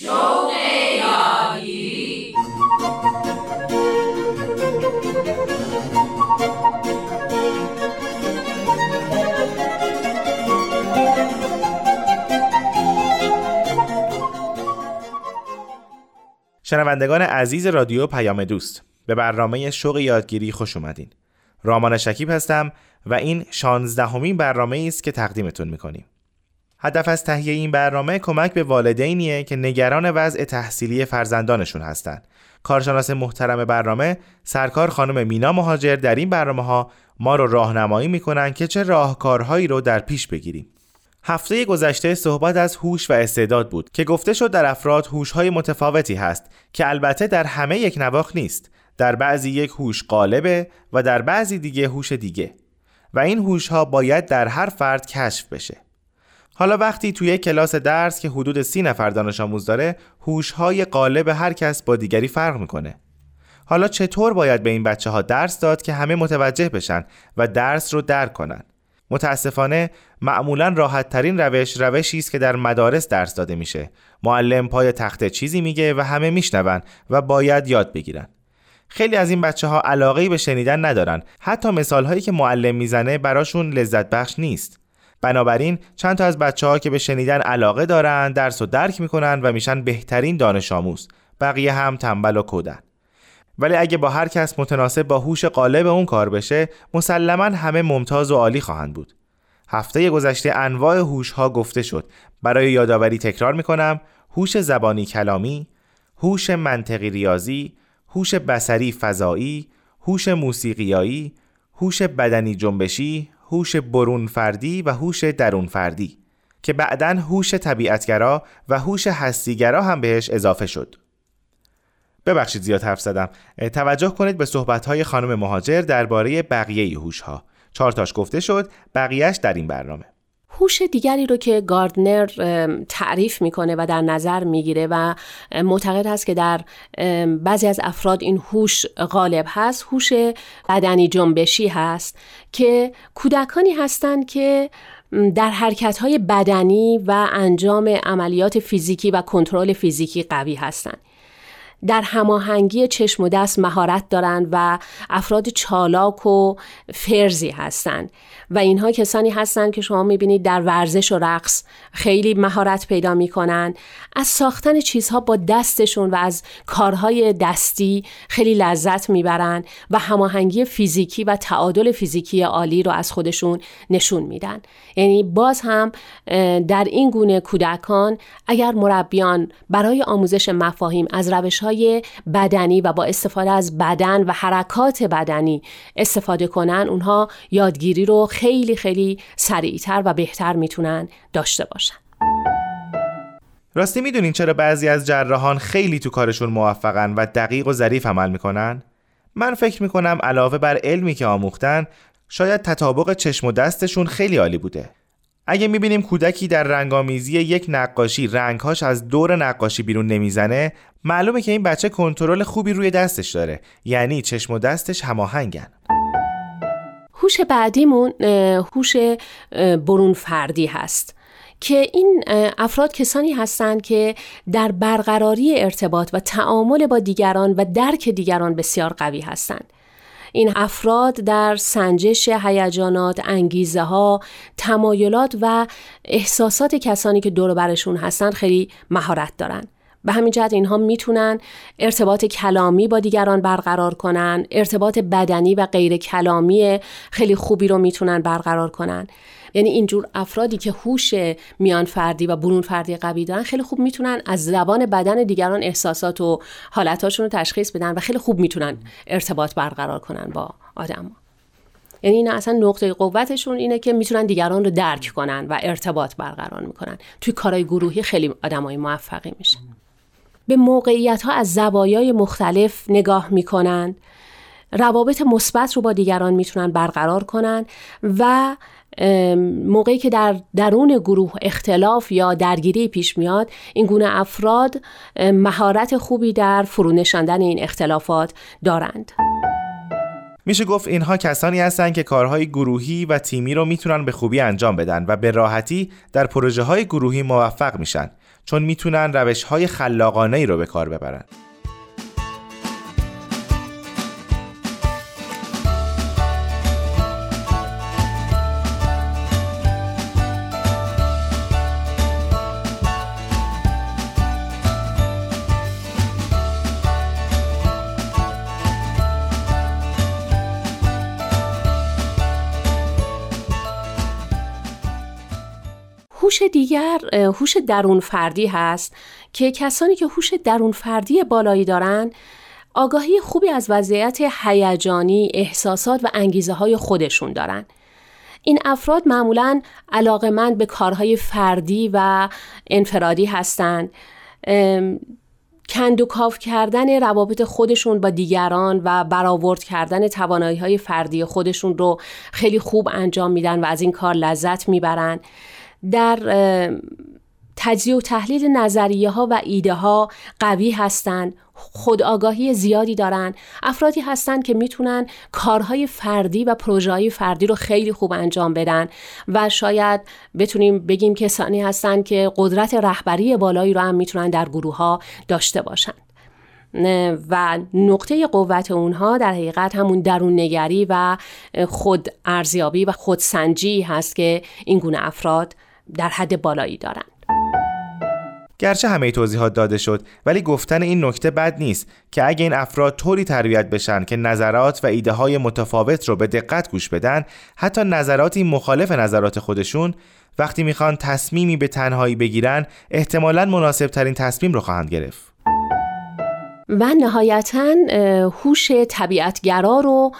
شوق شنوندگان عزیز رادیو پیام دوست به برنامه شوق یادگیری خوش اومدین. رامان شکیب هستم و این شانزدهمین برنامه است که تقدیمتون می‌کنیم. هدف از تهیه این برنامه کمک به والدینیه که نگران وضع تحصیلی فرزندانشون هستند. کارشناس محترم برنامه سرکار خانم مینا مهاجر در این برنامه ها ما رو راهنمایی می‌کنن که چه راهکارهایی رو در پیش بگیریم. هفته گذشته صحبت از هوش و استعداد بود که گفته شد در افراد هوش‌های متفاوتی هست که البته در همه یک نواخ نیست. در بعضی یک هوش غالبه و در بعضی دیگه هوش دیگه و این هوش ها باید در هر فرد کشف بشه. حالا وقتی توی کلاس درس که حدود سی نفر دانش آموز داره هوش های غالب هر کس با دیگری فرق می‌کنه. حالا چطور باید به این بچه ها درس داد که همه متوجه بشن و درس رو درک کنن؟ متاسفانه معمولا راحت ترین روش روشی است که در مدارس درس داده میشه. معلم پای تخته چیزی میگه و همه میشنون و باید یاد بگیرن. خیلی از این بچه ها علاقه به شنیدن ندارن. حتی مثال هایی که معلم می‌زنه براشون لذت بخش نیست. بنابراین چند تا از بچه ها که به شنیدن علاقه دارن درس و درک می‌کنن و میشن بهترین دانش آموز. بقیه هم تنبل و کودن. ولی اگه با هر کس متناسب با هوش قالب اون کار بشه مسلما همه ممتاز و عالی خواهند بود. هفته گذشته انواع هوش ها گفته شد. برای یادآوری تکرار می‌کنم هوش زبانی کلامی هوش منطقی ریاضی هوش بسری فضایی هوش موسیقیایی هوش بدنی جنبشی هوش برون فردی و هوش درون فردی که بعدا هوش طبیعتگرا و هوش هستیگرا هم بهش اضافه شد. ببخشید زیاد حرف زدم. توجه کنید به صحبت‌های خانم مهاجر درباره بقیه هوش ها. چهار تاش گفته شد، بقیهش در این برنامه. هوش دیگری رو که گاردنر تعریف می‌کنه و در نظر می‌گیره و معتقد هست که در بعضی از افراد این هوش غالب هست هوش بدنی جنبشی هست که کودکانی هستند که در حرکت بدنی و انجام عملیات فیزیکی و کنترل فیزیکی قوی هستند. در هماهنگی چشم و دست مهارت دارند و افراد چالاک و فرزی هستند. و اینها کسانی هستند که شما می‌بینید در ورزش و رقص خیلی مهارت پیدا می‌کنن از ساختن چیزها با دستشون و از کارهای دستی خیلی لذت می‌برن و هماهنگی فیزیکی و تعادل فیزیکی عالی رو از خودشون نشون میدن. یعنی باز هم در این گونه کودکان اگر مربیان برای آموزش مفاهیم از روش های بدنی و با استفاده از بدن و حرکات بدنی استفاده کنن اونها یادگیری رو خیلی خیلی سریعتر و بهتر می‌تونن داشته باشن راستی می‌دونین چرا بعضی از جراحان خیلی تو کارشون موفقن و دقیق و ظریف عمل می‌کنن؟ من فکر می‌کنم علاوه بر علمی که آموختن شاید تطابق چشم و دستشون خیلی عالی بوده اگه می‌بینیم کودکی در رنگامیزی یک نقاشی رنگهاش از دور نقاشی بیرون نمی‌زنه معلومه که این بچه کنترل خوبی روی دستش داره یعنی چشم و دستش هماهنگن هوش بعدیمون هوش برون فردی هست که این افراد کسانی هستند که در برقراری ارتباط و تعامل با دیگران و درک دیگران بسیار قوی هستند. این افراد در سنجش هیجانات، انگیزه ها، تمایلات و احساسات کسانی که دور برشون هستند خیلی مهارت دارند. به همین جهت اینها می‌تونن ارتباط کلامی با دیگران برقرار کنن ارتباط بدنی و غیر کلامی خیلی خوبی رو می‌تونن برقرار کنن. یعنی اینجور افرادی که هوش میان فردی و برون فردی قوی دارن خیلی خوب می‌تونن از زبان بدن دیگران احساسات و حالتاشون رو تشخیص بدن و خیلی خوب می‌تونن ارتباط برقرار کنن با آدم. یعنی این اصلا نقطه قوتشون اینه که می‌تونن دیگران رو درک کنن و ارتباط برقرار می‌کنن. توی کارهای گروهی خیلی آدمای موفقی میشن. به موقعیت ها از زوایای مختلف نگاه می کنند روابط مثبت رو با دیگران می‌تونن برقرار کنن و موقعی که در درون گروه اختلاف یا درگیری پیش میاد این گونه افراد مهارت خوبی در فرونشاندن این اختلافات دارند. میشه گفت اینها کسانی هستند که کارهای گروهی و تیمی رو می‌تونن به خوبی انجام بدن و به راحتی در پروژه های گروهی موفق میشن چون می‌تونن روش های خلاقانه ای رو به کار ببرن. هوش دیگر هوش درون فردی هست که کسانی که هوش درون فردی بالایی دارن آگاهی خوبی از وضعیت هیجانی، احساسات و انگیزه های خودشون دارن. این افراد معمولا علاقمند به کارهای فردی و انفرادی هستند. کندوکاف کردن روابط خودشون با دیگران و برآورد کردن توانایی های فردی خودشون رو خیلی خوب انجام میدن و از این کار لذت می‌برن. در تجزیه و تحلیل نظریه ها و ایده ها قوی هستند. خودآگاهی زیادی دارن افرادی هستند که می‌تونن کارهای فردی و پروژه فردی رو خیلی خوب انجام بدن و شاید بتونیم بگیم کسانی هستند که قدرت رهبری بالایی رو هم می‌تونن در گروه ها داشته باشند. و نقطه قوت اونها در حقیقت همون درون نگری و خود ارزیابی و خودسنجی هست که این گونه افراد در حد بالایی دارند. گرچه همه توضیحات داده شد ولی گفتن این نکته بد نیست که اگه این افراد طوری تربیت بشن که نظرات و ایده های متفاوت رو به دقت گوش بدن حتی نظراتی مخالف نظرات خودشون وقتی می‌خوان تصمیمی به تنهایی بگیرن احتمالا مناسب ترین تصمیم رو خواهند گرفت و نهایتا هوش طبیعتگرا رو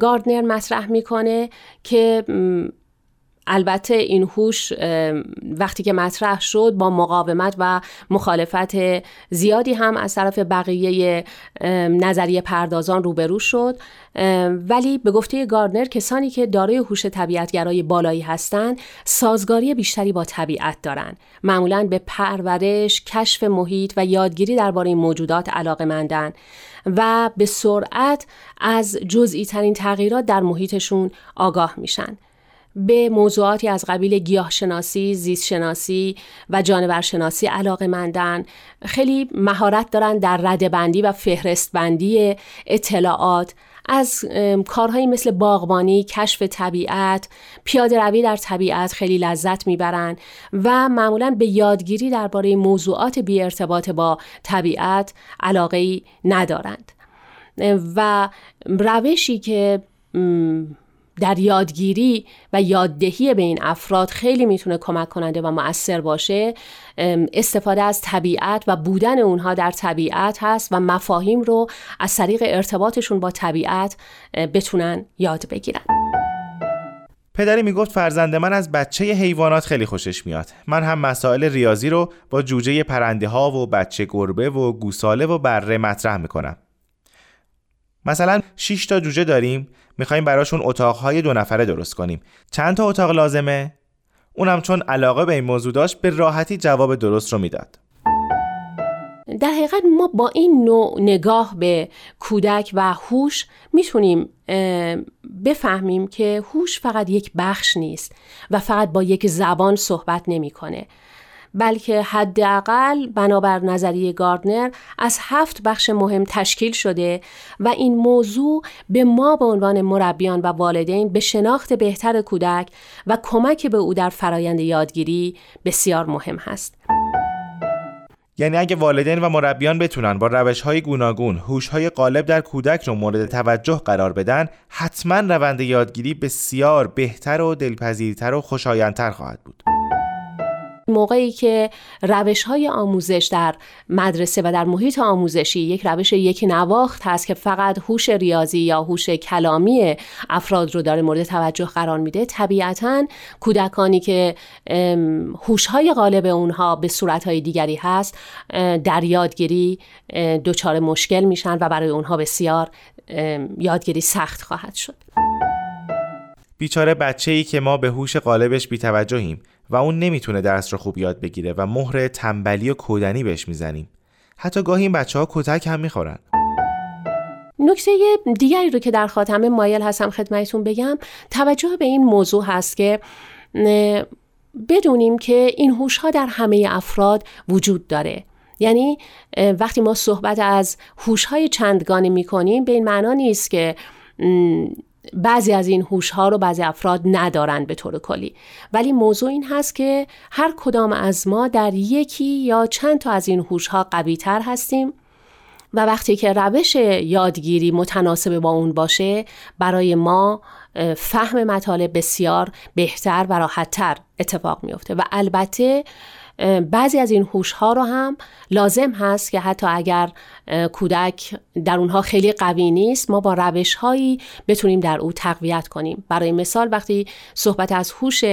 گاردنر مطرح می‌کنه که البته این هوش وقتی که مطرح شد با مقاومت و مخالفت زیادی هم از طرف بقیه نظریه پردازان روبرو شد. ولی به گفته گاردنر کسانی که دارای هوش طبیعتگرای بالایی هستند سازگاری بیشتری با طبیعت دارند معمولا به پرورش کشف محیط و یادگیری درباره موجودات علاقه مندن و به سرعت از جزئی ترین تغییرات در محیطشون آگاه میشن. به موضوعاتی از قبیل گیاهشناسی، زیستشناسی و جانورشناسی علاقه مندن خیلی مهارت دارن در ردبندی و فهرستبندی اطلاعات. از کارهایی مثل باغبانی، کشف طبیعت، پیاده روی در طبیعت خیلی لذت می‌برند و معمولا به یادگیری درباره موضوعات بی ارتباط با طبیعت علاقه ندارند. و روشی که در یادگیری و یاددهی به این افراد خیلی می‌تونه کمک کننده و مؤثر باشه استفاده از طبیعت و بودن اونها در طبیعت هست و مفاهیم رو از طریق ارتباطشون با طبیعت بتونن یاد بگیرن. پدری می‌گفت فرزند من از بچه حیوانات خیلی خوشش میاد. من هم مسائل ریاضی رو با جوجه پرنده ها و بچه گربه و گوساله و بره مطرح می‌کنم. مثلا 6 تا جوجه داریم می‌خوایم براشون اتاقهای دو نفره درست کنیم. چند تا اتاق لازمه؟ اونم چون علاقه به این موضوع داشت به راحتی جواب درست رو می‌داد. در حقیقت ما با این نوع نگاه به کودک و هوش می‌تونیم بفهمیم که هوش فقط یک بخش نیست و فقط با یک زبان صحبت نمی‌کنه. بلکه حداقل بنابر نظریه گاردنر از هفت بخش مهم تشکیل شده و این موضوع به ما به عنوان مربیان و والدین به شناخت بهتر کودک و کمک به او در فرایند یادگیری بسیار مهم هست. یعنی اگه والدین و مربیان بتونن با روش های گوناگون هوش های غالب در کودک رو مورد توجه قرار بدن حتما روند یادگیری بسیار بهتر و دلپذیرتر و خوشایندتر خواهد بود. موقعی که روش های آموزش در مدرسه و در محیط آموزشی یک روش یک نواخت هست که فقط هوش ریاضی یا هوش کلامی افراد رو داره مورد توجه قرار میده طبیعتا کودکانی که هوش های غالب اونها به صورت های دیگری هست در یادگیری دچار مشکل میشن و برای اونها بسیار یادگیری سخت خواهد شد. بیچاره بچه ای که ما به هوش غالبش بیتوجهیم. و اون نمی‌تونه درس رو خوب یاد بگیره و مهر تنبلی و کودنی بهش می‌زنیم. حتی گاهی این بچه ها کتک هم می‌خورن. نکته دیگری رو که در خاتمه مایل هستم خدمتتون بگم توجه به این موضوع هست که بدونیم که این هوش ها در همه افراد وجود داره. یعنی وقتی ما صحبت از هوش های چندگانه می کنیم به این معنا نیست که بعضی از این هوش ها رو بعضی افراد ندارن به طور کلی. ولی موضوع این هست که هر کدام از ما در یکی یا چند تا از این هوش ها قوی تر هستیم و وقتی که روش یادگیری متناسب با اون باشه برای ما فهم مطالب بسیار بهتر و راحتتر اتفاق میفته و البته بعضی از این هوش ها رو هم لازم هست که حتی اگر کودک در اونها خیلی قوی نیست ما با روش هایی بتونیم در او تقویت کنیم. برای مثال وقتی صحبت از هوش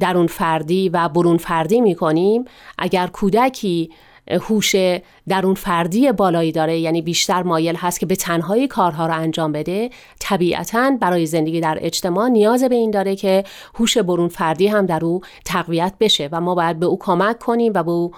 درون فردی و برون فردی می کنیم اگر کودکی هوش درون فردی بالایی داره. یعنی بیشتر مایل هست که به تنهایی کارها رو انجام بده. طبیعتا برای زندگی در اجتماع نیاز به این داره که هوش برون فردی هم در او تقویت بشه و ما باید به او کمک کنیم و به او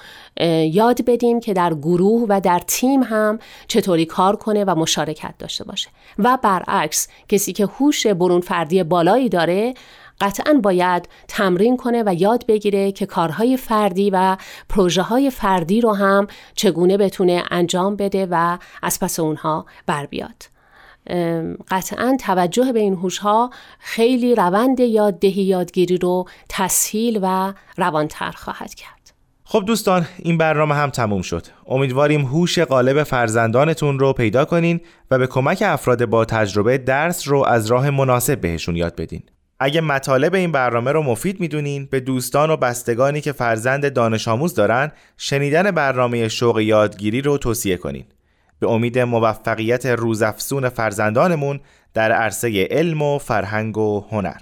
یاد بدیم که در گروه و در تیم هم چطوری کار کنه و مشارکت داشته باشه. و برعکس کسی که هوش برون فردی بالایی داره قطعا باید تمرین کنه و یاد بگیره که کارهای فردی و پروژه های فردی رو هم چگونه بتونه انجام بده و از پس اونها بر بیاد. قطعا توجه به این هوش ها خیلی روند یاددهی یادگیری رو تسهیل و روانتر خواهد کرد. خب دوستان این برنامه هم تموم شد. امیدواریم هوش غالب فرزندانتون رو پیدا کنین و به کمک افراد با تجربه درس رو از راه مناسب بهشون یاد بدین. اگه مطالب این برنامه رو مفید می‌دونین به دوستان و بستگانی که فرزند دانش آموز دارن شنیدن برنامه شوق یادگیری رو توصیه کنین. به امید موفقیت روزافزون فرزندانمون در عرصه علم و فرهنگ و هنر.